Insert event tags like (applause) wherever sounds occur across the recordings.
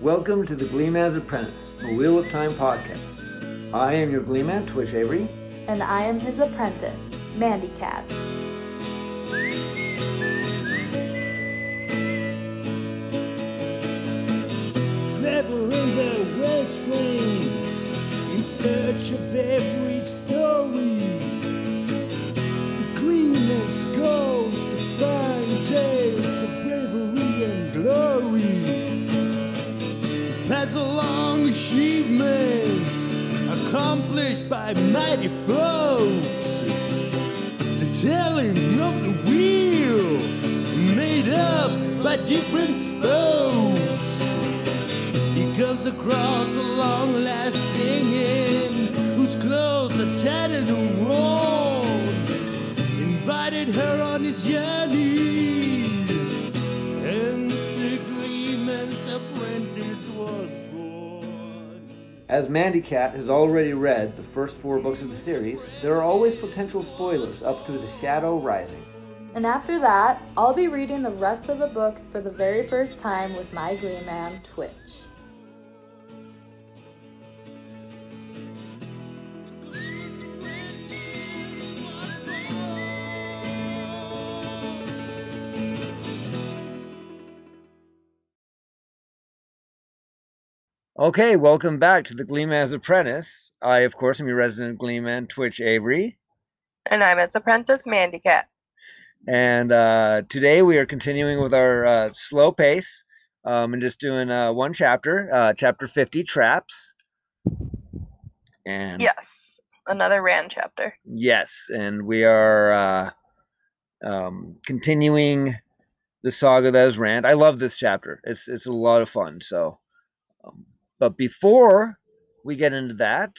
Welcome to the Gleeman's Apprentice, a Wheel of Time podcast. I am your Gleeman, Twitch Avery. And I am his apprentice, Mandy Cat. Traveling the wastelands in search of every story. The Gleeman's goes accomplished by mighty foes. The telling of the wheel made up by different spokes. He comes across a long last singing, whose clothes are tattered and worn. Invited her on his journey, As Mandy Cat has already read the first four books of the series, there are always potential spoilers up through The Shadow Rising. And after that, I'll be reading the rest of the books for the very first time with my Gleeman, Twitch. Okay, welcome back to the Gleeman's Apprentice. I, of course, am your resident Gleeman, Twitch Avery. And I'm its apprentice, Mandy Cat. And uh, today we are continuing with our uh, slow pace um, and just doing uh, one chapter, uh, chapter 50, Traps. And Yes, another Rand chapter. Yes, and we are uh, um, continuing the saga that is Rand. I love this chapter. It's it's a lot of fun. So, but before we get into that,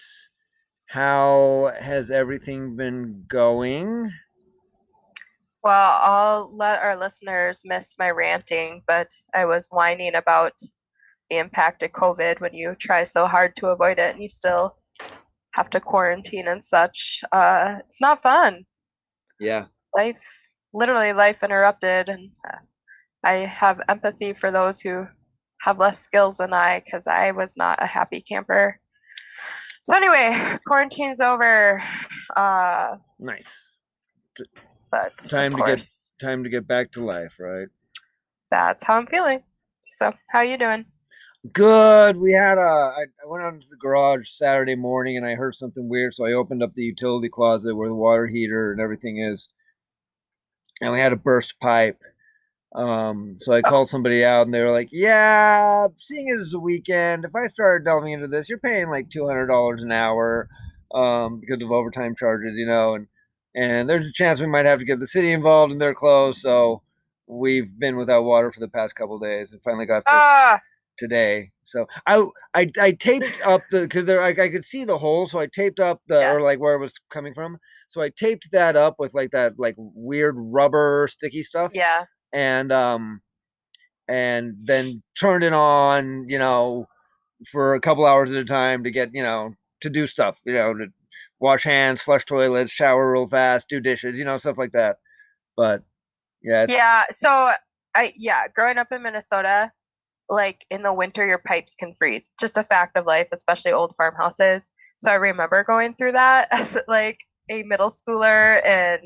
how has everything been going? Well, I'll let our listeners miss my ranting, but I was whining about the impact of COVID when you try so hard to avoid it and you still have to quarantine and such. Uh, it's not fun. Yeah, Life, literally, life interrupted. And uh, I have empathy for those who have less skills than I because I was not a happy camper. So, anyway, quarantine's over. Uh, nice. but Time to get- Time to get back to life, right? that's how I'm feeling. So, how you doing? Good. We had a. I, I went out into the garage Saturday morning and I heard something weird, so I opened up the utility closet where the water heater and everything is, and we had a burst pipe. Um, so I called somebody out and they were like, "Yeah, seeing as a weekend, if I started delving into this, you're paying like two hundred dollars an hour, um, because of overtime charges, you know, and and there's a chance we might have to get the city involved and they're closed, so." We've been without water for the past couple days and finally got fixed Ah, today. So I I, I taped up the because there I, I could see the hole, so I taped up the Yeah. or like where it was coming from. So I taped that up with like that like weird rubber sticky stuff, yeah. And um and then turned it on, you know, for a couple hours at a time to get you know to do stuff, you know, to wash hands, flush toilets, shower real fast, do dishes, you know, stuff like that. But yeah, Yeah. So, I, yeah, growing up in Minnesota, like in the winter, your pipes can freeze. Just a fact of life, especially old farmhouses. So, I remember going through that (laughs) as like a middle schooler and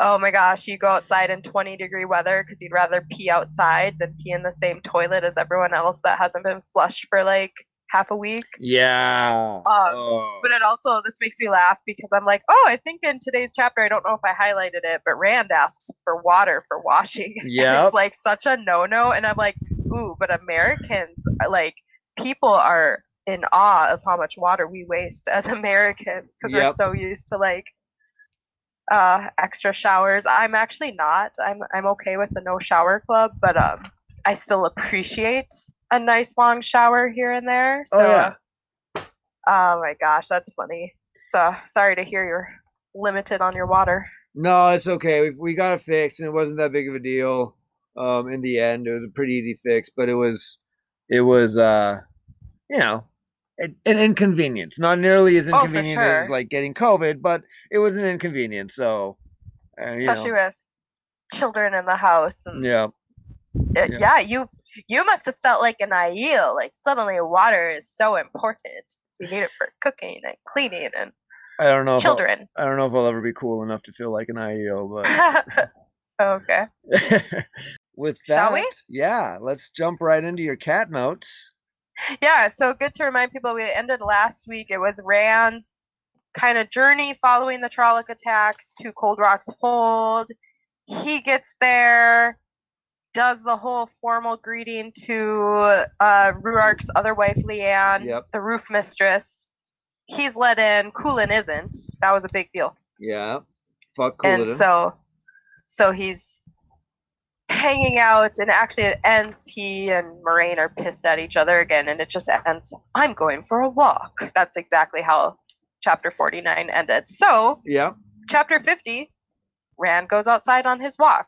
oh my gosh, you go outside in 20 degree weather because you'd rather pee outside than pee in the same toilet as everyone else that hasn't been flushed for like half a week. yeah. Um, oh. But it also this makes me laugh because I'm like, oh, I think in today's chapter, I don't know if I highlighted it, but Rand asks for water for washing. (laughs) Yeah. It's like such a no-no, and I'm like, ooh, but Americans, like, people are in awe of how much water we waste as (laughs) Americans because we're so used to like uh extra showers. I'm actually not. I'm I'm okay with the no shower club, but um I still appreciate a nice long shower here and there. So oh yeah. Oh my gosh, that's funny. So sorry to hear you're limited on your water. No, it's okay. We, we got it fixed, and it wasn't that big of a deal. Um, in the end, it was a pretty easy fix, but it was, it was, uh, you know, an, an inconvenience. Not nearly as Oh, inconvenient as like getting COVID, but it was an inconvenience. So, uh, you Especially know, with children in the house and yeah, uh, yeah. yeah. you you must have felt like an Aiel. Like suddenly water is so important. You need it for cooking and cleaning and I don't know. Children. I don't know if I'll ever be cool enough to feel like an Aiel, but (laughs) okay. (laughs) with that, Shall we? yeah, let's jump right into your cat notes. Yeah, so good to remind people we ended last week. It was Rand's kind of journey following the Trolloc attacks to Cold Rocks Hold. He gets there, does the whole formal greeting to uh, Rhuarc's other wife, Lian, Yep. the roof mistress. He's let in. Coolin isn't. That was a big deal. Yeah, fuck and so, so he's hanging out, and actually it ends. He and Moiraine are pissed at each other again, and it just ends. I'm going for a walk. That's exactly how chapter 49 ended. So, yeah, chapter 50, Rand goes outside on his walk,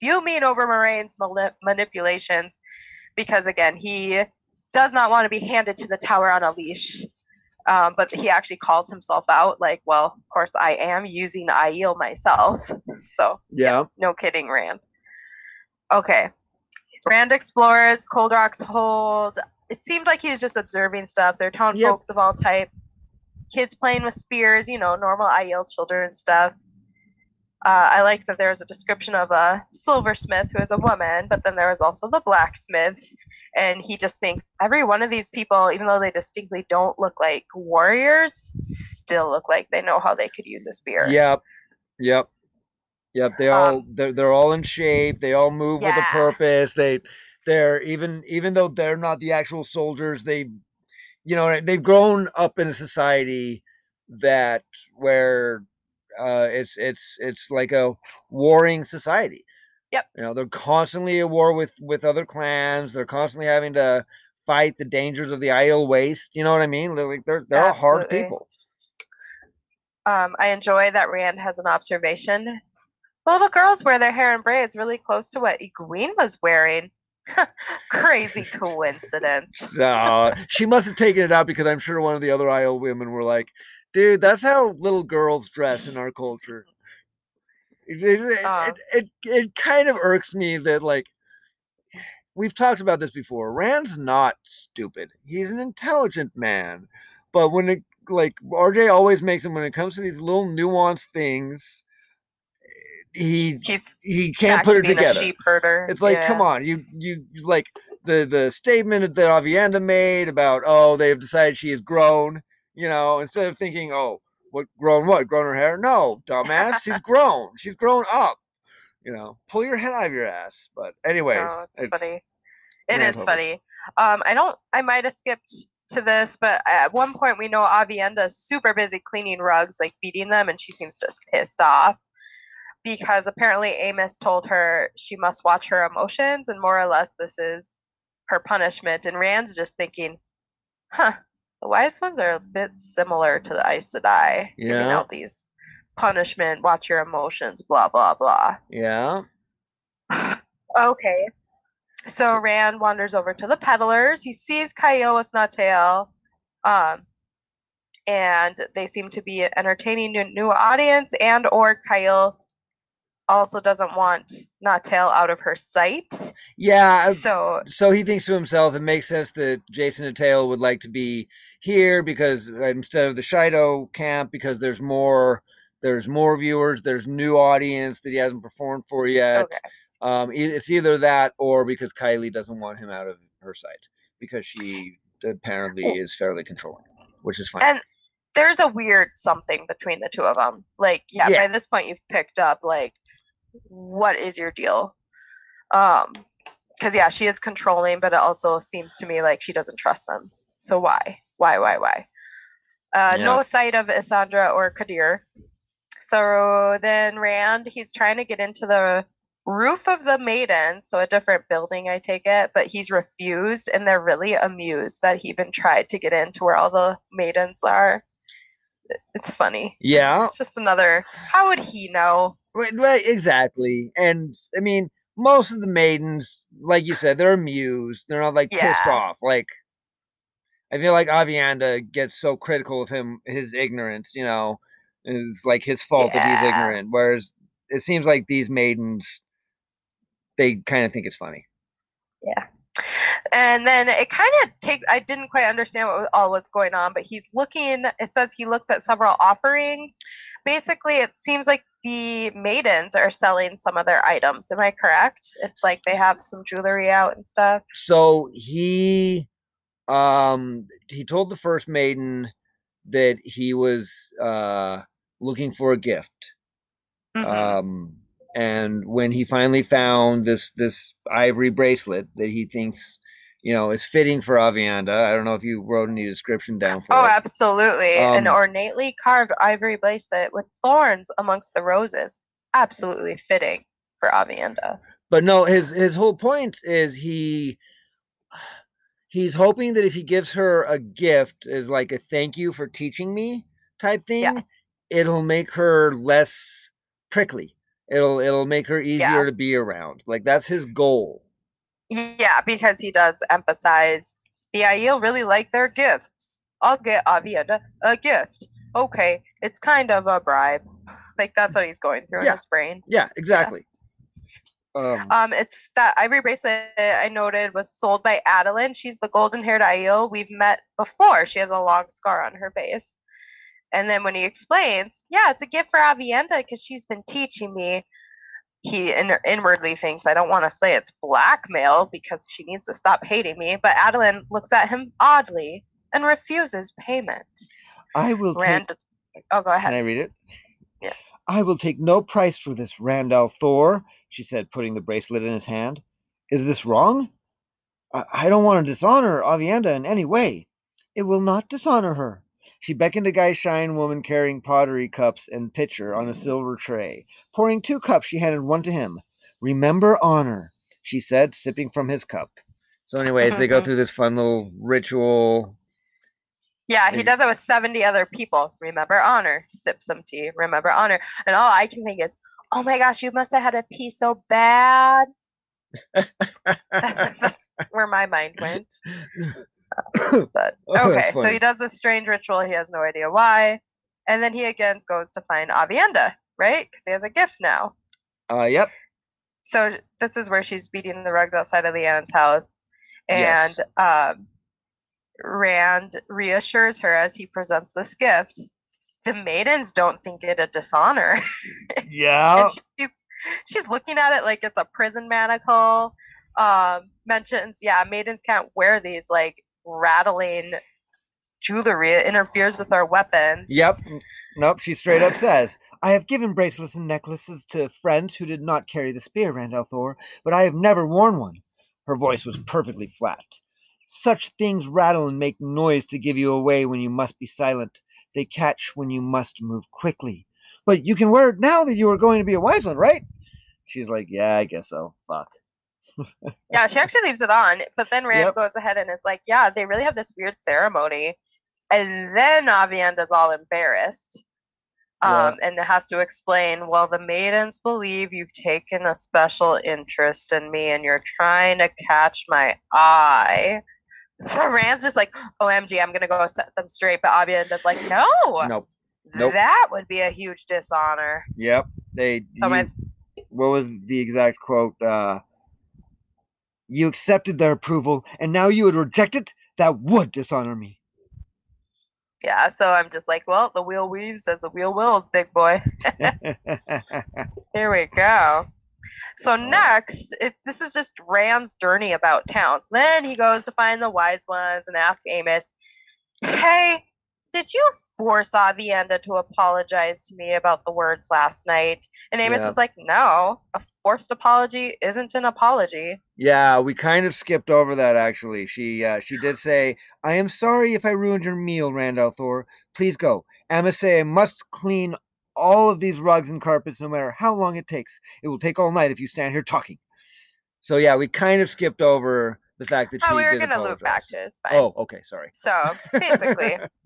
fuming over Moiraine's manipulations, because again, he does not want to be handed to the tower on a leash. Um, but he actually calls himself out, like, well, of course, I am using Aiel myself. So, yeah, no kidding, Rand. Okay. Rand explores Cold Rocks hold. It seemed like he was just observing stuff. They're town Yep. folks of all type. Kids playing with spears, you know, normal Aiel children stuff. Uh, I like that there's a description of a silversmith who is a woman, but then there was also the blacksmith. And he just thinks every one of these people, even though they distinctly don't look like warriors, still look like they know how they could use a spear. yep, yep, yep. They Um, all they're they're all in shape. They all move with a purpose. They they're even even though they're not the actual soldiers. They you know they've grown up in a society that where uh, it's it's it's like a warring society. Yep. You know, they're constantly at war with with other clans. They're constantly having to fight the dangers of the Aiel Waste. You know what I mean? They're like they're they're all hard people. Um, I enjoy that Rand has an observation. The little girls wear their hair in braids really close to what Egwene was wearing. (laughs) Crazy coincidence. (laughs) Uh, she must have taken it out because I'm sure one of the other Aiel women were like, "Dude, that's how little girls dress in our culture." It, it, it, Uh. it, it, it kind of irks me that like we've talked about this before. Rand's not stupid. He's an intelligent man, but when it like RJ always makes him when it comes to these little nuanced things, he He's he can't put to it being together. a sheep herder. It's like, come on, you you like the the statement that Aviendha made about oh they have decided she has grown. You know, instead of thinking oh what grown what grown her hair? No, dumbass, she's (laughs) grown. She's grown up. You know, pull your head out of your ass. But anyways, No, it's, funny. It is funny. Um, I don't. I might have skipped to this, but at one point we know Aviendha super busy cleaning rugs, like beating them, and she seems just pissed off because apparently Amys told her she must watch her emotions, and more or less this is her punishment. And Rand's just thinking, "Huh, the wise ones are a bit similar to the Aes Sedai, giving Yeah. out these punishment, watch your emotions, blah blah blah." Yeah. (sighs) Okay. So Rand wanders over to the peddlers. He sees Keille with Natael. Um, and they seem to be entertaining a new audience and or Keille also doesn't want Natael out of her sight. Yeah. So so he thinks to himself, it makes sense that Jasin Natael would like to be here because uh, instead of the Shaido camp, because there's more, there's more viewers, there's new audience that he hasn't performed for yet. okay. Um, it's either that or because Kylie doesn't want him out of her sight because she apparently is fairly controlling, which is fine. And there's a weird something between the two of them. Like, yeah, Yeah. by this point you've picked up like what is your deal? Um because yeah, she is controlling, but it also seems to me like she doesn't trust him. So why? Why, why, why? Uh Yeah. no sight of Isendre or Kadere. So then Rand, he's trying to get into the roof of the maiden, so a different building, I take it, but he's refused, and they're really amused that he even tried to get into where all the maidens are. It- It's funny. yeah, It's just another. How would he know? right, right, exactly. And I mean, most of the maidens, like you said, they're amused. They're not like pissed off. Like I feel like Aviendha gets so critical of him, his ignorance. You know, it's like his fault that he's ignorant. Whereas it seems like these maidens, they kind of think it's funny. And then it kind of take i didn't quite understand what all was going on but he's looking it says he looks at several offerings basically it seems like the maidens are selling some of their items am i correct it's like they have some jewelry out and stuff So he um he told the first maiden that he was uh looking for a gift. Mhm. Um and when he finally found this this ivory bracelet that he thinks you know is fitting for Aviendha. I don't know if you wrote any description down for oh it. absolutely an Um, ornately carved ivory bracelet with thorns amongst the roses absolutely fitting for Aviendha But no, his his whole point is he he's hoping that if he gives her a gift as like a thank you for teaching me type thing, Yeah. it'll make her less prickly. It'll it'll make her easier Yeah. to be around. Like that's his goal. Yeah, because he does emphasize the Aiel really like their gifts. I'll get Aviendha a gift. Okay, it's kind of a bribe. (laughs) Like that's what he's going through Yeah. in his brain. Yeah, exactly. Um, Um, it's that ivory bracelet I noted was sold by Adelin. She's the golden-haired Aiel we've met before. She has a long scar on her face. And then when he explains, yeah, it's a gift for Aviendha because she's been teaching me. He in- inwardly thinks, I don't want to say it's blackmail because she needs to stop hating me. But Adelin looks at him oddly and refuses payment. I will Rand, oh, go ahead. Can I read it? Yeah. I will take no price for this, Rand al'Thor, she said, putting the bracelet in his hand. Is this wrong? I, I don't want to dishonor Aviendha in any way. It will not dishonor her. She beckoned a gai'shain woman carrying pottery cups and pitcher on a silver tray. Pouring two cups, she handed one to him. Remember honor, she said, sipping from his cup. So, anyways, they go Mhm. through this fun little ritual. Yeah, he does it with 70 other people. Remember honor, sip some tea, remember honor. And all I can think is, oh my gosh, you must have had a pee so bad. (laughs) That's where my mind went. (laughs) (coughs) But Oh, okay, so he does this strange ritual. He has no idea why. And then he again goes to find Aviendha, right? Because he has a gift now. uh, yep. So this is where she's beating the rugs outside of Lian's house. And Yes. um, Rand reassures her as he presents this gift. The maidens don't think it a dishonor. (laughs) Yeah. she's she's looking at it like it's a prison manacle. Um, mentions, yeah, maidens can't wear these like rattling jewelry. It interferes with our weapons. Yep. Nope. She straight up says, I have given bracelets and necklaces to friends who did not carry the spear, Rand al'Thor, but I have never worn one. Her voice was perfectly flat. Such things rattle and make noise to give you away when you must be silent. They catch when you must move quickly. But you can wear it now that you are going to be a wise one, right? She's like, Yeah, I guess so. Fuck. Yeah, she actually leaves it on, but then Rand Yep. goes ahead and is like, "Yeah, they really have this weird ceremony," and then Aviendha's all embarrassed, Yeah. um, and has to explain. Well, the maidens believe you've taken a special interest in me, and you're trying to catch my eye. So Rand's just like, "OMG, I'm gonna go set them straight," but Aviendha's like, "No, Nope. Nope. that would be a huge dishonor." Yep. They Oh, my- you- what was the exact quote? Uh you accepted their approval and now you would reject it? That would dishonor me. Yeah, so I'm just like, "Well, the wheel weaves as the wheel wills, big boy." (laughs) Here we go. So next, it's this is just Rand's journey about towns. Then he goes to find the wise ones and ask Amys, "Hey, did you force Aviendha to apologize to me about the words last night?" And Amys Yeah. is like, "No, a forced apology isn't an apology." yeah, we kind of skipped over that actually. She uh, she did say, I am sorry if I ruined your meal, Rand al'Thor. Please go. Amasei must clean all of these rugs and carpets no matter how long it takes. It will take all night if you stand here talking. So yeah, we kind of skipped over the fact that she Oh, we were gonna loop back to his fine. Oh, okay, sorry. So basically, (laughs)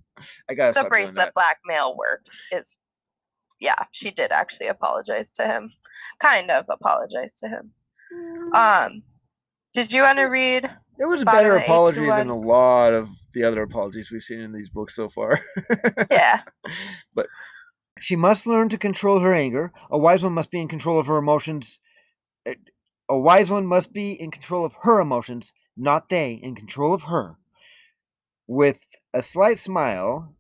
I gotta the stop doing bracelet that. blackmail worked. Is yeah, she did actually apologize to him, kind of apologize to him. Um, did you want to read? It was a better of apology than A21. a lot of the other apologies we've seen in these books so far. Yeah, (laughs) but she must learn to control her anger. A wise one must be in control of her emotions. A wise one must be in control of her emotions not they, in control of her. With a slight smile,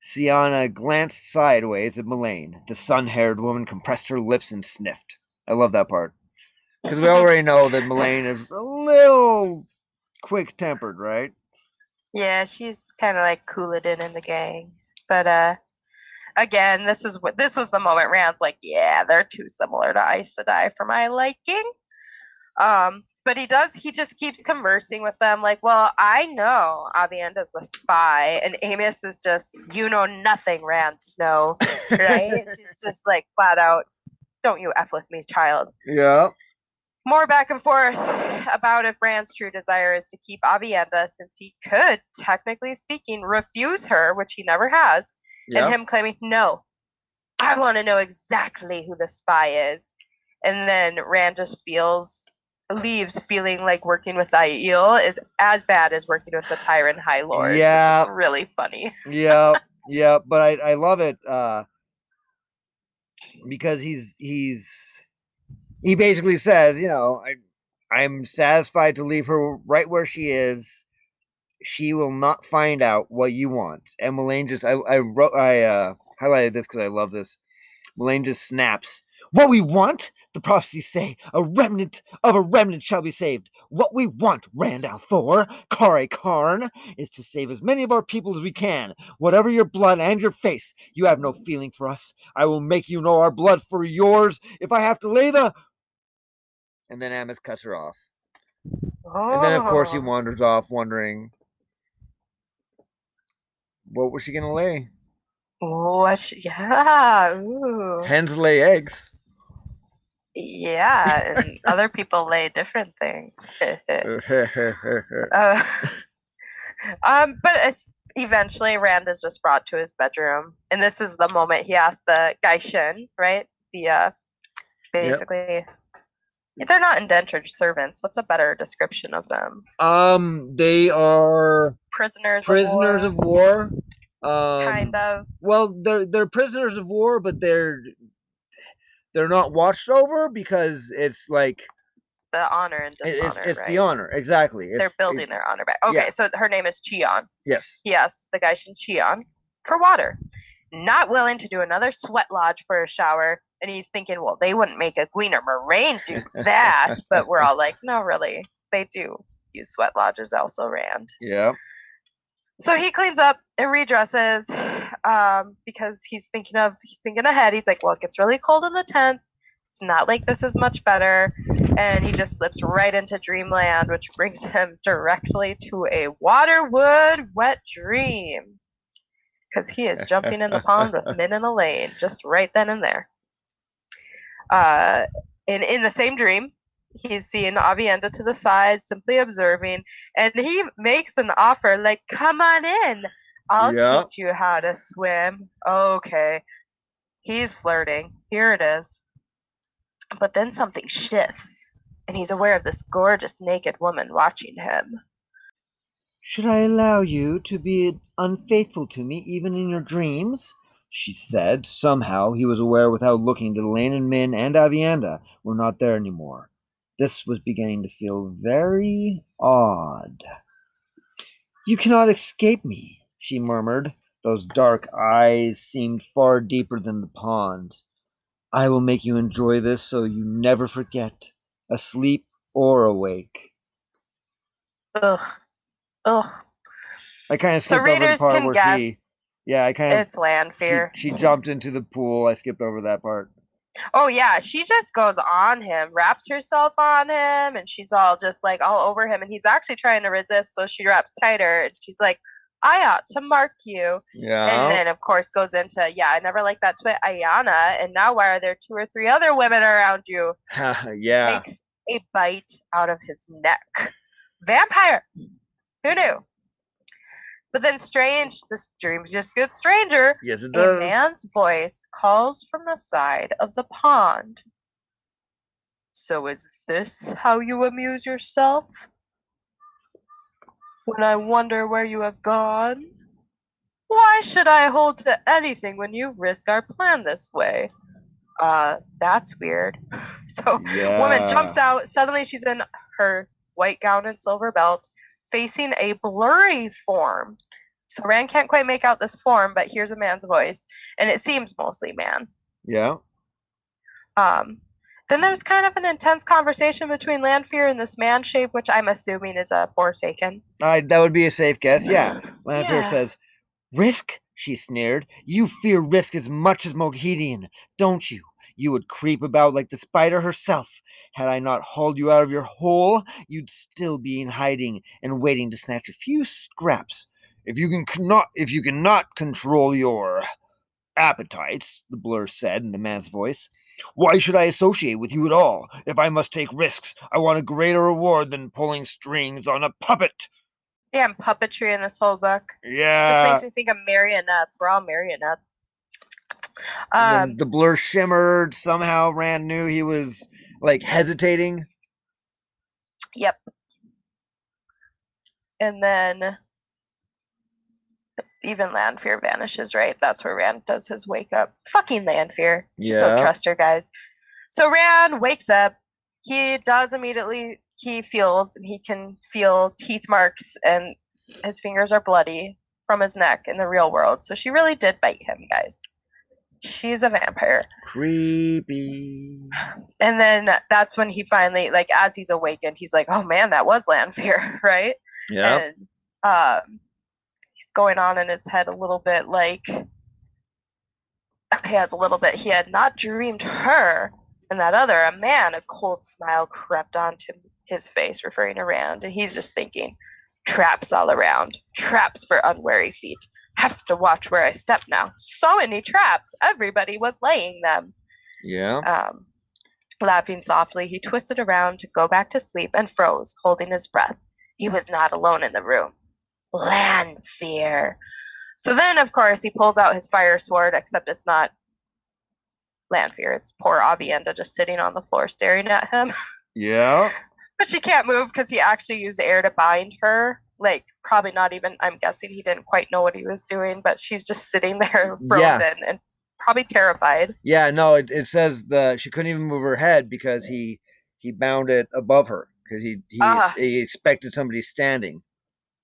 Sienna glanced sideways at Melaine. The sun haired woman compressed her lips and sniffed. I love that part. Because we already (laughs) know that Melaine is a little quick tempered, right? Yeah, she's kind of like Couladin in the gang. But uh again, this is what this was the moment Rand's like, yeah, they're too similar to Aes Sedai for my liking. Um, but he does he just keeps conversing with them like well i know Aviendha's the spy and Amys is just you know nothing rand snow right? (laughs) She's just like flat out don't you f with me child. Yeah. more back and forth about if rand's true desire is to keep Aviendha since he could technically speaking refuse her which he never has and him claiming no i want to know exactly who the spy is. And then rand just feels leaves feeling like working with Aiel is as bad as working with the tyrant high lords Yeah. which is really funny yeah, (laughs) yeah, but I I love it uh because he's he's he basically says, you know, I I'm satisfied to leave her right where she is. She will not find out what you want. And Melaine just I I wrote I uh highlighted this because I love this. Melaine just snaps. What we want, the prophecies say, a remnant of a remnant shall be saved. What we want, Rand al'Thor, Car'a'carn, is to save as many of our people as we can. Whatever your blood and your face, you have no feeling for us. I will make you know our blood for yours if I have to lay the. And then Amys cuts her off. And then, of course, he Oh. wanders off, wondering what was she going to lay? What? sh- Yeah. Ooh. Hens lay eggs. Yeah. And other people lay different things. (laughs) (laughs) uh, um, but it's eventually Rand is just brought to his bedroom, and this is the moment he asks the gai'shain, right? The uh, basically. They're not indentured servants. What's a better description of them? um, they are Prisoners. prisoners of of war. Um, kind of. Well, they're they're prisoners of war, but they're they're not watched over because it's like The honor and dishonor. it's it's right? the honor exactly. They're building their honor back. Okay, yeah. so her name is Chion. yes. Yes, the guy Shin Chion for water. Not willing to do another sweat lodge for a shower. And he's thinking, well, they wouldn't make a Gleaner Moiraine do that. but we're all like, no, really. They do use sweat lodges also, Rand. Yeah. So he cleans up and redresses um, because he's thinking of he's thinking ahead. He's like, well, it gets really cold in the tents. It's not like this is much better. And he just slips right into dreamland, which brings (laughs) him directly to a waterwood wet dream. Because he is jumping in the pond with (laughs) Min and Elayne just right then and there. Uh, and in the same dream, he's seeing Avienda to the side, simply observing, and he makes an offer like, "Come on in, I'll Yeah. teach you how to swim." Okay, he's flirting. Here it is. But then something shifts, and he's aware of this gorgeous naked woman watching him. Should I allow you to be unfaithful to me even in your dreams? She said. Somehow he was aware without looking that Elayne and Min and Avienda were not there anymore. This was beginning to feel very odd. You cannot escape me, she murmured. Those dark eyes seemed far deeper than the pond. I will make you enjoy this so you never forget, asleep or awake. Ugh, ugh. I kind of So skipped over the readers part can where guess she, yeah, I kind of it's land she, she jumped into the pool. I skipped over that part. Oh yeah, she just goes on him, wraps herself on him, and she's all just like all over him, and he's actually trying to resist, so she wraps tighter, and she's like, "I ought to mark you," Yeah. and then of course goes into, "Yeah, I never liked that twit, Ilyena, and now why are there two or three other women around you?" (laughs) yeah. Makes a bite out of his neck. Vampire. Who knew? But then, strange. This dream just gets stranger. Yes, it does. A man's voice calls from the side of the pond. So is this how you amuse yourself? When I wonder where you have gone? Why should I hold to anything when you risk our plan this way? Uh, that's weird. (laughs) So, woman jumps out. Suddenly, she's in her white gown and silver belt, facing a blurry form. So Rand can't quite make out this form, but here's a man's voice, and it seems mostly man. Yeah. Um, then there's kind of an intense conversation between Lanfear and this man shape, which I'm assuming is a Forsaken. I, that would be a safe guess. Yeah. (laughs) Lanfear Yeah. says, Risk? She sneered. You fear risk as much as Moghedien, don't you? You would creep about like the spider herself. Had I not hauled you out of your hole, you'd still be in hiding and waiting to snatch a few scraps. If you can cannot, if you cannot control your appetites, the blur said in the man's voice, why should I associate with you at all? If I must take risks, I want a greater reward than pulling strings on a puppet. Damn puppetry in this whole book. Yeah. It Just makes me think of marionettes. We're all marionettes. Um, the blur shimmered. Somehow Rand knew he was like hesitating. Yep. And then even Lanfear vanishes, right? That's where Rand does his wake up. Fucking Lanfear. Just don't trust her, guys. So Rand wakes up. He does immediately, he feels, and he can feel teeth marks, and his fingers are bloody from his neck in the real world. So she really did bite him, guys. She's a vampire. Creepy. And then that's when he finally, like, as he's awakened, he's like, oh man, that was Lanfear, (laughs) right? Yeah. and um, going on in his head a little bit like he has a little bit he had not dreamed her and that other a man a cold smile crept onto his face referring to rand and he's just thinking traps all around traps for unwary feet have to watch where i step now so many traps everybody was laying them Yeah. um, laughing softly, he twisted around to go back to sleep and froze, holding his breath. He was not alone in the room. Lanfear. So then, of course, he pulls out his fire sword, except it's not Lanfear. It's poor Aviendha just sitting on the floor staring at him. (laughs) Yeah. but she can't move because he actually used air to bind her. Like, probably not even, I'm guessing he didn't quite know what he was doing, but she's just sitting there (laughs) Yeah. frozen and probably terrified. Yeah. No, it, it says the she couldn't even move her head because he he bound it above her because he he, Ah. he expected somebody standing.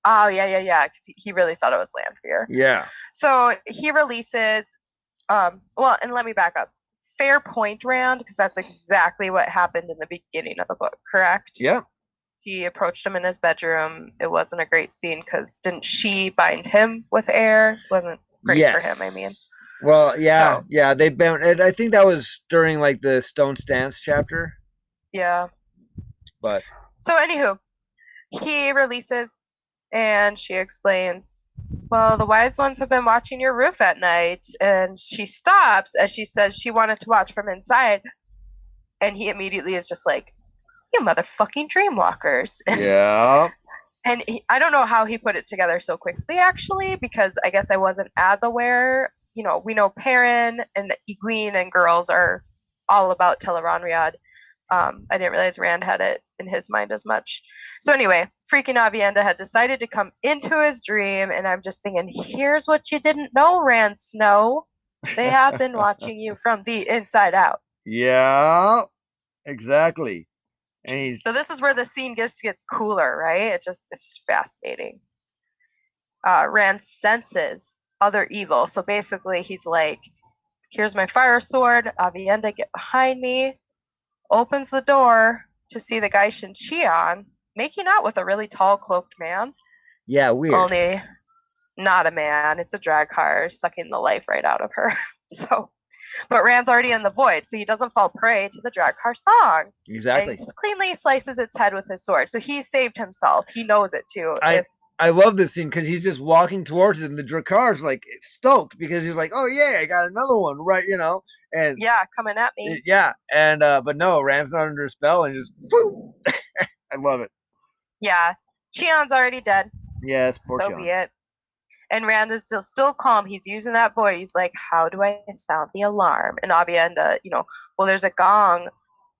Oh, yeah, yeah, yeah. Because he, really thought it was Lanfear. Yeah. So he releases, um, well, and let me back up. Fair point, Rand, because that's exactly what happened in the beginning of the book, correct? Yeah. He approached him in his bedroom. It wasn't a great scene because didn't she bind him with air? Wasn't great for him, I mean. Well, yeah, So- yeah. They bound. and I think that was during like the Stone Stance chapter. Yeah. But So, anywho, he releases and she explains, Well, the wise ones have been watching your roof at night. And she stops as she says she wanted to watch from inside. And he immediately is just like, You motherfucking dreamwalkers. (laughs) yeah. And he, I don't know how he put it together so quickly, actually, because I guess I wasn't as aware. You know, we know Perrin and Egwene and girls are all about Teleron Um, I didn't realize Rand had it in his mind as much. So anyway, freaking Aviendha had decided to come into his dream, and I'm just thinking, here's what you didn't know, Rand Snow. They have been (laughs) watching you from the inside out. Yeah. Exactly. And he's So this is where the scene just gets cooler, right? It just it's fascinating. Uh, Rand senses other evil. So basically, he's like, "Here's my fire sword. Aviendha, get behind me." Opens the door to see the gai'shain Chion making out with a really tall, cloaked man. yeah weird. Only not a man. It's a Draghkar sucking the life right out of her. (laughs) so, but Rand's already in the void, so he doesn't fall prey to the Draghkar song exactly. and cleanly slices its head with his sword. So he saved himself. He knows it too. I- if I love this scene because he's just walking towards it, and the Draghkar's like stoked because he's like, "Oh yeah, I got another one, right?" You know, and yeah, coming at me. yeah, and uh, but no, Rand's not under a spell, and just, boom. (laughs) I love it. yeah, Chion's already dead. Yes, poor so John. be it. And Rand is still still calm. He's using that voice. He's like, "How do I sound the alarm?" And Aviendha, you know, well, there's a gong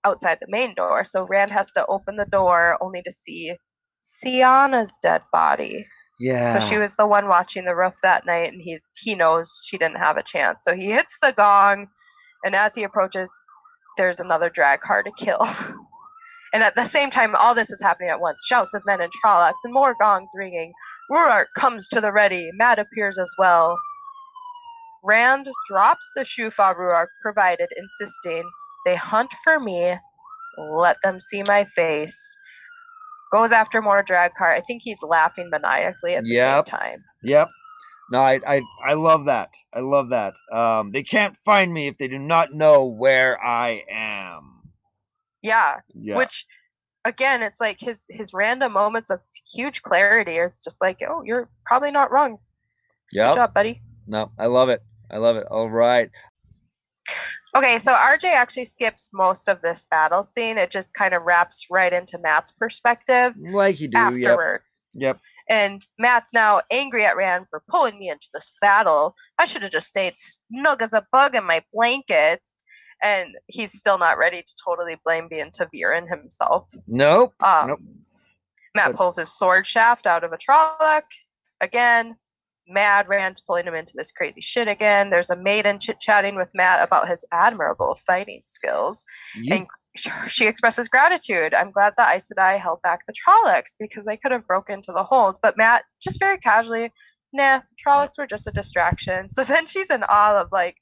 outside the main door, so Rand has to open the door only to see Sienna's dead body. Yeah. So she was the one watching the roof that night, and he he knows she didn't have a chance. So he hits the gong, and as he approaches, there's another Draghkar to kill. (laughs) And at the same time, all this is happening at once. Shouts of men and Trollocs and more gongs ringing. Rhuarc comes to the ready. Mat appears as well. Rand drops the shoufa Rhuarc provided, insisting, They hunt for me. Let them see my face. Goes after more Draghkar. I think he's laughing maniacally at the Yep. same time. Yep. No, I, I I love that. I love that. Um, they can't find me if they do not know where I am. Yeah. Yeah. Which again, it's like his his random moments of huge clarity is just like, oh, you're probably not wrong. Yeah. Good job, buddy. No, I love it. I love it. All right. Okay, so RJ actually skips most of this battle scene. It just kind of wraps right into Mat's perspective Like you do. Yep. afterward. Yep. And Mat's now angry at Rand for pulling me into this battle. I should have just stayed snug as a bug in my blankets. And he's still not ready to totally blame being ta'veren himself. Nope. Um, Nope. Mat But- pulls his sword shaft out of a Trolloc. Again, mad Rand pulling him into this crazy shit again. There's a maiden chit chatting with Mat about his admirable fighting skills. You- And (laughs) she expresses gratitude. I'm glad the Aes Sedai held back the Trollocs because they could have broken into the hold. But Mat just very casually, nah, Trollocs were just a distraction. (laughs) So then she's in awe of like,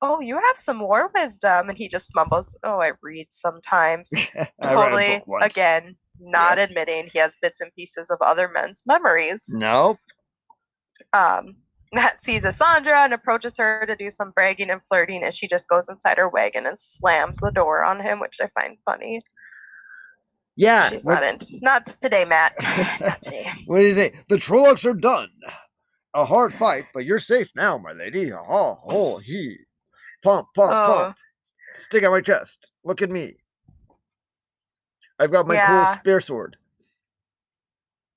oh, you have some war wisdom. And he just mumbles, oh, I read sometimes (laughs) I totally again not admitting he has bits and pieces of other men's memories Nope. um Mat sees Isendre and approaches her to do some bragging and flirting, and she just goes inside her wagon and slams the door on him, which I find funny. Yeah. She's what, not in. Not today, Mat. (laughs) not today. what did he say? The Trollocs are done. A hard fight, but you're safe now, my lady. Ha, ho, he. Pump, pump, Oh. pump. Stick out my chest. Look at me. I've got my Yeah. cool spear sword.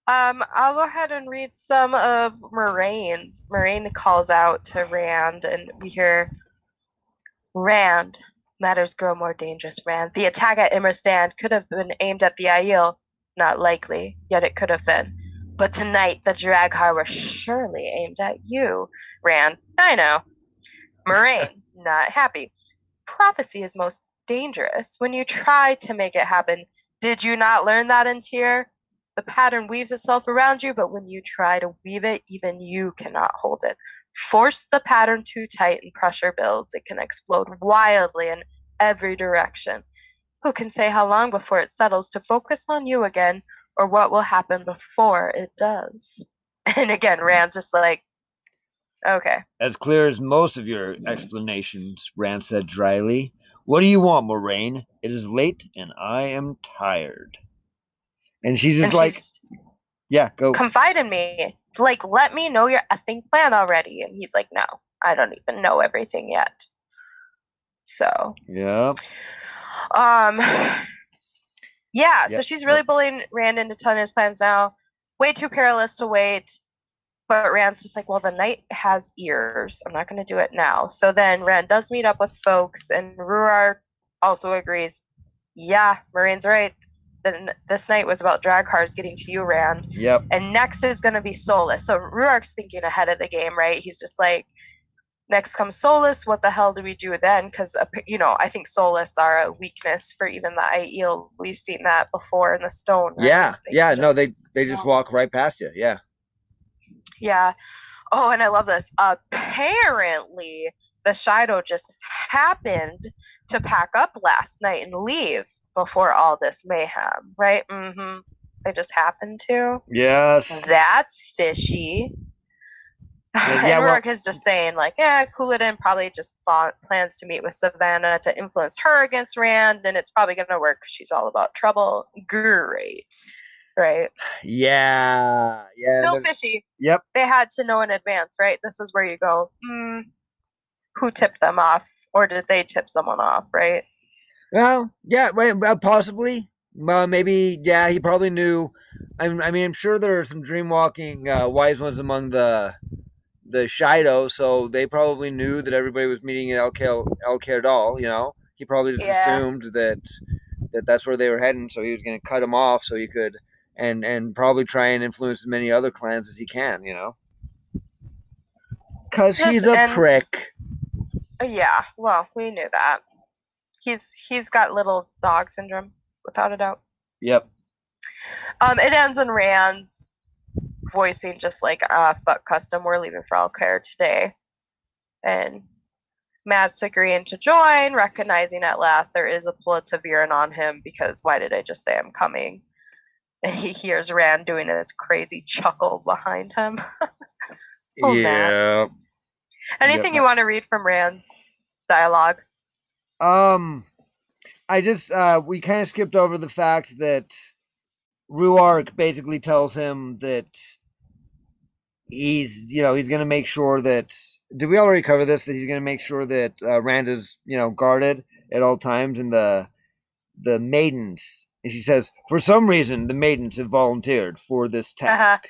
Um, I'll go ahead and read some of Moiraine's. Moiraine calls out to Rand, and we hear Rand. Matters grow more dangerous, Rand. The attack at Imre Stand could have been aimed at the Aiel. Not likely, yet it could have been. But tonight, the Draghkar were surely aimed at you, Rand. I know. Moiraine, (laughs) not happy. Prophecy is most dangerous when you try to make it happen. Did you not learn that in Tear? The pattern weaves itself around you, but when you try to weave it, even you cannot hold it. Force the pattern too tight and pressure builds. It can explode wildly in every direction. Who can say how long before it settles to focus on you again, or what will happen before it does? (laughs) And again, Rand's just like, okay. As clear as most of your mm-hmm. explanations, Rand said dryly. What do you want, Moiraine? It is late and I am tired. And she's just And like, she's, yeah, go. confide in me. Like, let me know your effing plan already. And he's like, no, I don't even know everything yet. So, Yeah. um, yeah, so Yep, she's really bullying Rand into telling his plans now. Way too perilous to wait. But Rand's just like, well, the night has ears. I'm not going to do it now. So then Rand does meet up with folks, and Rhuarc also agrees. Yeah, Moiraine's right. Then this night was about Draghkars getting to you, Rand Yep. and next is going to be Soulless. So Rhuarc's thinking ahead of the game, right? He's just like, next comes Soulless. What the hell do we do then? Because you know, I think Soulless are a weakness for even the Aiel. We've seen that before in the stone. right? Yeah. They Yeah. can No, they they just walk right past you. Yeah. Yeah. Oh, and I love this. Apparently, the Shaido just happened to pack up last night and leave before all this mayhem, right? Mm-hmm. They just happened to. Yes. That's fishy. Yeah, and (laughs) yeah, well- is just saying, like, yeah, Couladin probably just pl- plans to meet with Sevanna to influence her against Rand, and it's probably going to work she's all about trouble. Great. Right? Yeah. Yeah. Still fishy. Yep. They had to know in advance, right? This is where you go, hmm, who tipped them off? Or did they tip someone off, right? Well, yeah, well, possibly. Well, maybe, yeah, he probably knew. I, I mean, I'm sure there are some dreamwalking uh, wise ones among the the Shaido, so they probably knew that everybody was meeting at El Kel- Alcair Dal. You know, he probably just Yeah. assumed that that that's where they were heading, so he was going to cut them off so he could and and probably try and influence as many other clans as he can. You know, because he's a ends- prick. Uh, Yeah, well, we knew that. He's he's got little dog syndrome, without a doubt. Yep. Um, it ends in Rand's voicing just like, uh, fuck custom, we're leaving for Alcaire today. And Mat's agreeing to join, recognizing at last there is a pull of ta'veren on him because why did I just say I'm coming? And he hears Rand doing this crazy chuckle behind him. (laughs) Oh, Mat. Anything you want to read from Rand's dialogue? Um, I just uh, we kind of skipped over the fact that Rhuarc basically tells him that he's, you know, he's gonna make sure that. Did we already cover this? That he's gonna make sure that uh, Rand is, you know, guarded at all times, and the the maidens. And she says, for some reason, the maidens have volunteered for this task,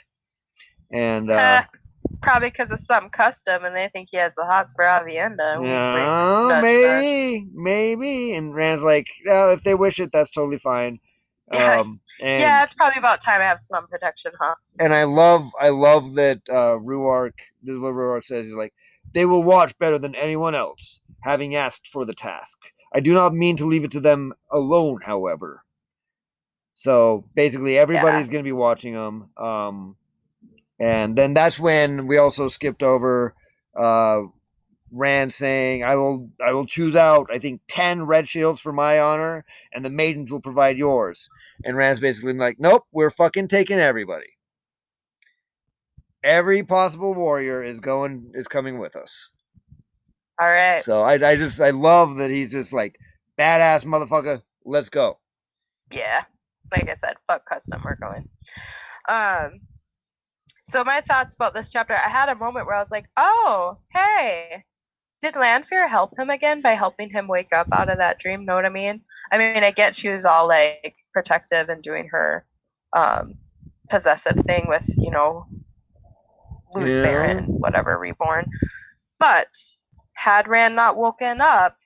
and uh, (laughs) Probably because of some custom and they think he has the hots for Aviendha. Yeah, maybe, maybe. And Rand's like, oh, if they wish it, that's totally fine. (laughs) Yeah. Um, and, Yeah, it's probably about time I have some protection, huh? and I love, I love that uh, Rhuarc. This is what Rhuarc says. He's like, they will watch better than anyone else, having asked for the task. I do not mean to leave it to them alone, however. So basically, everybody's going to be watching them. Um, and then that's when we also skipped over uh, Rand saying, "I will, I will choose out. I think ten red shields for my honor, and the maidens will provide yours." And Rand's basically like, "Nope, we're fucking taking everybody. Every possible warrior is going, is coming with us." All right. So I, I just, I love that he's just like badass motherfucker. Let's go. Yeah. Like I said, fuck custom, we're going. Um so my thoughts about this chapter, I had a moment where I was like, oh, hey, did Lanfear help him again by helping him wake up out of that dream? Know what I mean? I mean, I get she was all like protective and doing her um possessive thing with, you know, loose Yeah. Therin, whatever, reborn. But had Rand not woken up,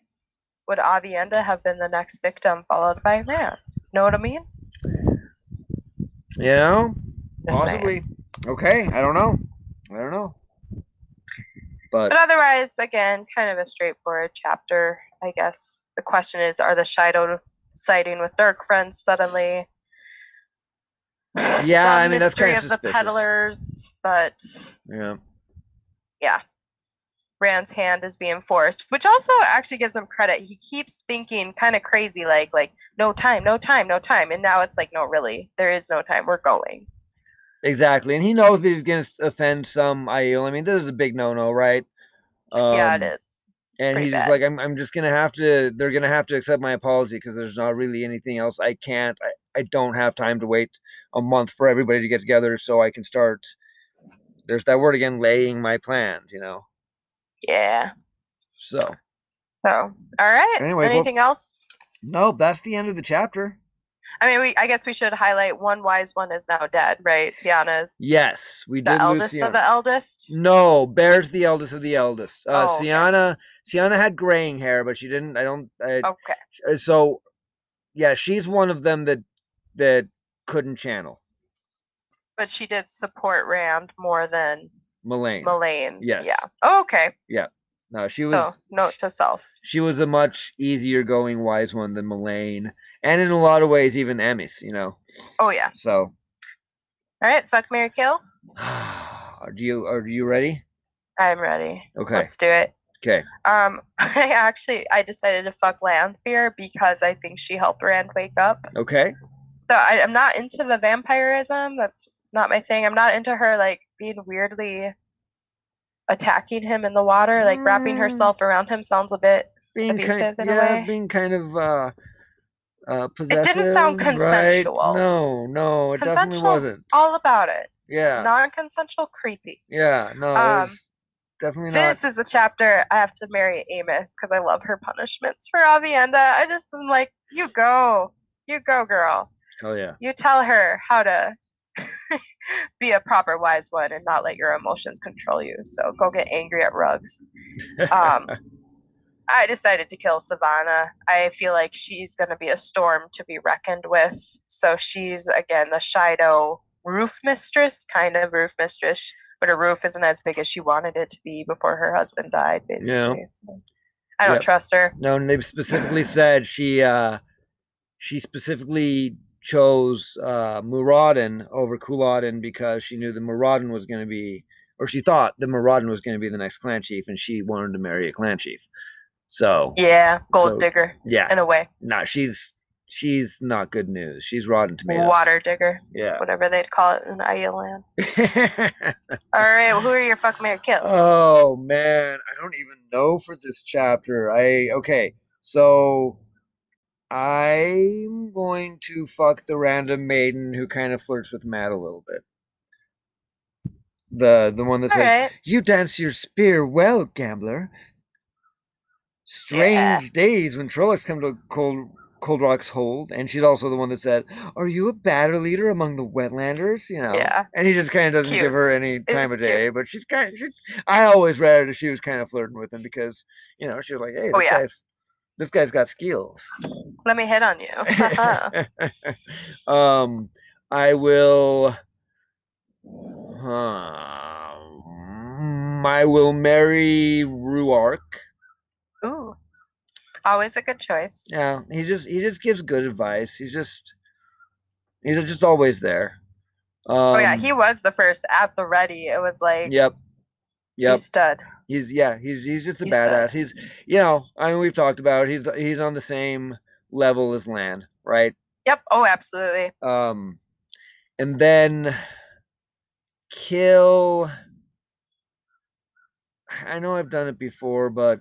would Aviendha have been the next victim followed by Rand? Know what I mean? Yeah, know, Just saying. Okay, I don't know. I don't know. But But otherwise, again, kind of a straightforward chapter, I guess. The question is, are the Shaido siding with Dark Friends suddenly? Yeah, I mean, that's mystery kinda of the peddlers, but yeah, yeah, Rand's hand is being forced, which also actually gives him credit. He keeps thinking kind of crazy, like like no time, no time, no time, and now it's like no, really, there is no time. We're going. Exactly. And he knows that he's going to offend some Aiel. I mean, this is a big no-no, right? yeah, it is. Um. And he's like, I'm, I'm just gonna have to. They're gonna have to accept my apology because there's not really anything else. I can't. I, I don't have time to wait a month for everybody to get together so I can start. There's that word again, laying my plans. You know. Yeah. So So, all right. Anyway, well- Anything else? nope, that's the end of the chapter. I mean, we. I guess we should highlight one wise one is now dead, right? Sienna's Yes, we the did lose eldest of the eldest. No, Bair's the eldest of the eldest. Uh, Oh, okay. Sienna, Sienna had graying hair, but she didn't. I don't. I, Okay. uh, So, yeah, she's one of them that that couldn't channel But she did support Rand more than Melaine. Melaine. Yes. Yeah. Oh, okay. No, she was So note to self. she was a much easier going wise one than Melaine, and in a lot of ways even Amys, You know. Oh yeah. So, All right. Fuck Mary Kill. (sighs) are you are you ready? I'm ready. Okay. Let's do it. Okay. Um, (laughs) I actually I decided to fuck Lanfear because I think she helped Rand wake up. Okay. So I, I'm not into the vampirism. That's not my thing. I'm not into her like being weirdly attacking him in the water, like wrapping Mm. herself around him sounds a bit Being Abusive kind, in a yeah, way? being kind of uh, uh, possessive. It didn't sound right? consensual. No, no, it definitely wasn't. all about it. Yeah, Non-consensual creepy. yeah, no, Um, definitely This is the chapter I have to marry Amys because I love her punishments for Aviendha. I just am like, you go, you go, girl. Hell yeah. You tell her how to be a proper wise one and not let your emotions control you. So go get angry at rugs. Um, (laughs) I decided to kill Sevanna. I feel like she's going to be a storm to be reckoned with. So she's again the Shaido roof mistress, kind of roof mistress, but her roof isn't as big as she wanted it to be before her husband died. Basically, Yeah. so I don't Yep. trust her. no, and they specifically said she uh she specifically chose uh, Muradin over Couladin because she knew the Muradin was going to be, or she thought the Muradin was going to be the next clan chief, and she wanted to marry a clan chief. So Yeah, gold So- digger yeah, in a way. nah, she's she's not good news. She's rotten tomatoes. Water digger, Yeah. whatever they'd call it in Ireland. (laughs) All right, well, who are your fuck Mary kill? oh man, I don't even know for this chapter. I okay, so I'm going to fuck the random maiden who kind of flirts with Mat a little bit. The the one that All says, right. "You dance your spear well, gambler." Strange Yeah. days when Trollocs come to Cold Cold Rock's hold, and she's also the one that said, "Are you a batter leader among the wetlanders?" You know, Yeah. And he just kind of doesn't cute. give her any time of It's cute. day, but she's kind. Of, she, I always read she was kind of flirting with him because you know she was like, "Hey, Oh, this yeah. guy's this guy's got skills." Let me hit on you. (laughs) (laughs) Um, I will. Um, I will marry Ruark. Ooh, always a good choice. Yeah, he just he just gives good advice. He's just he's just always there. Um, oh yeah, he was the first at the ready. It was like Yep. Yep. stud. He's yeah. He's he's just a suck. badass. He's you know I mean we've talked about it, he's he's on the same level as Land, right? Yep. Oh, absolutely. Um, and then kill. I know I've done it before, but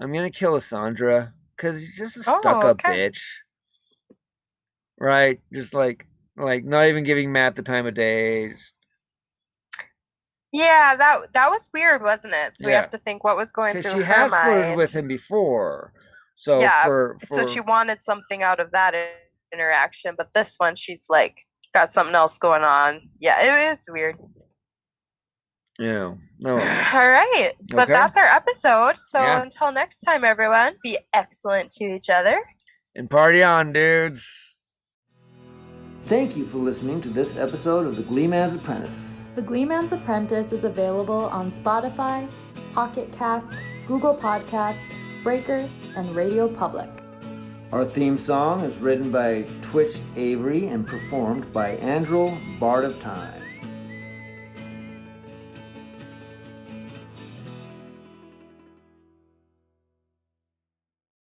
I'm gonna kill Isendre because he's just a Oh, stuck-up okay. bitch, right? Just like like not even giving Mat the time of day. just- Yeah, that that was weird, wasn't it? So we have to think what was going because through she her had flirted with him before. So Yeah, for, for so she wanted something out of that interaction, but this one she's like got something else going on. Yeah, it is weird. yeah (sighs) no All right, but Okay. that's our episode. So Yeah. until next time, everyone, be excellent to each other. and party on, dudes. Thank you for listening to this episode of The Gleeman's Apprentice. The Gleeman's Apprentice is available on Spotify, Pocket Cast, Google Podcast, Breaker, and Radio Public. Our theme song is written by Twitch Avery and performed by Andrew Bard of Time.